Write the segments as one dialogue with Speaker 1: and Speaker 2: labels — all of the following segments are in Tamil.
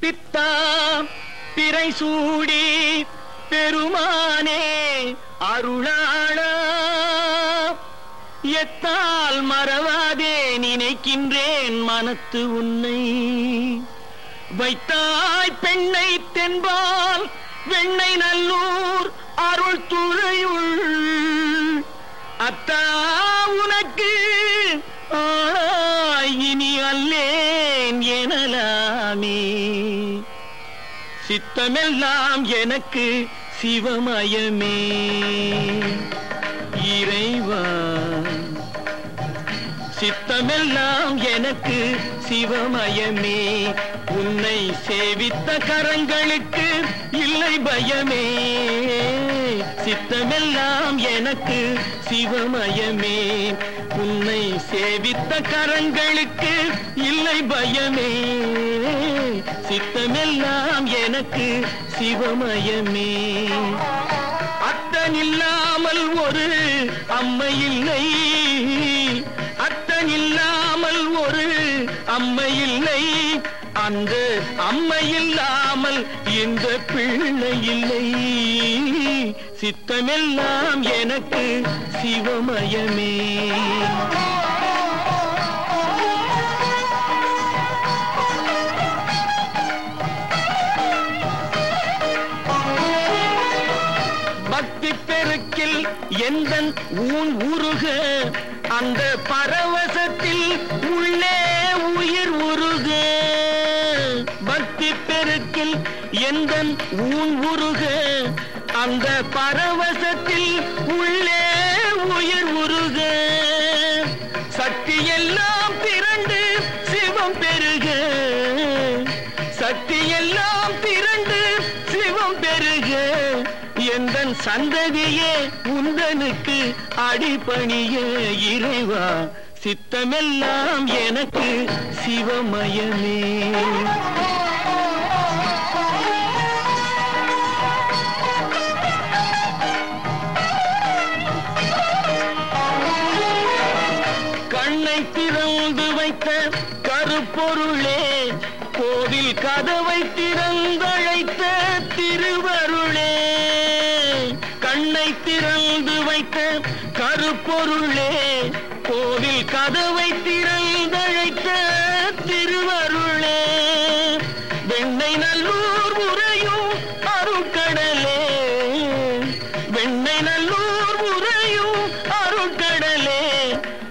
Speaker 1: பித்தா பிறை சூடி பெருமானே அருளாளா. எத்தால் மறவாதே நினைக்கின்றேன் மனத்து உன்னை. வைத்தாய் பெண்ணை தென்பால் வெண்ணை நல்லூர் அருள் துறையுள் அத்தா சித்தமெல்லாம் எனக்கு சிவமயமே. இறைவா சித்தமெல்லாம் எனக்கு சிவமயமே. உன்னை சேவித்த கரங்களுக்கு இல்லை பயமே. சித்தமெல்லாம் எனக்கு சிவமயமே. உன்னை சேவித்த கரங்களுக்கு இல்லை பயமே. சித்தமெல்லாம் எனக்கு சிவமயமே. அத்தன் இல்லாமல் ஒரு அம்மை இல்லை. அத்தனில்லாமல் ஒரு அம்மை இல்லை. அந்த அம்மை இல்லாமல் இந்த பிள்ளை இல்லை. சித்தமெல்லாம் எனக்கு சிவமயமே. பக்தி பெருக்கில் எந்த ஊன் உருக அந்த பரவசத்தில் உள்ளே உயிர் உருக. பக்தி பெருக்கில் எந்த ஊன் உருக அந்த பரவசத்தில் உள்ளே உயிர் உருக. சக்தி எல்லாம் திரண்டு சிவம் பெருக. சக்தி எல்லாம் திரண்டு சிவம் பெருக. எந்தன் சந்ததியே உந்தனுக்கு அடிபணிய இறைவா. சித்தமெல்லாம் எனக்கு சிவமயமே. கண்ணை திறந்து வைத்த கருப்பொருளே கோவில் கதவை திறந்தழைத்த திருவருளே. கண்ணை திறந்து வைத்த கருப்பொருளே கோவில் கதவை திற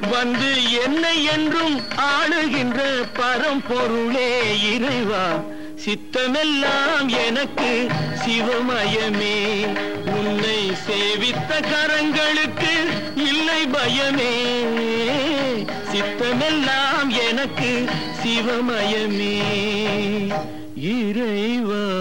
Speaker 1: வந்து என்னை என்றும் ஆளுகின்ற பரம்பொருளே இறைவா. சித்தமெல்லாம் எனக்கு சிவமயமே. உன்னை சேவித்த கரங்களுக்கு இல்லை பயமே. சித்தமெல்லாம் எனக்கு சிவமயமே. இறைவா.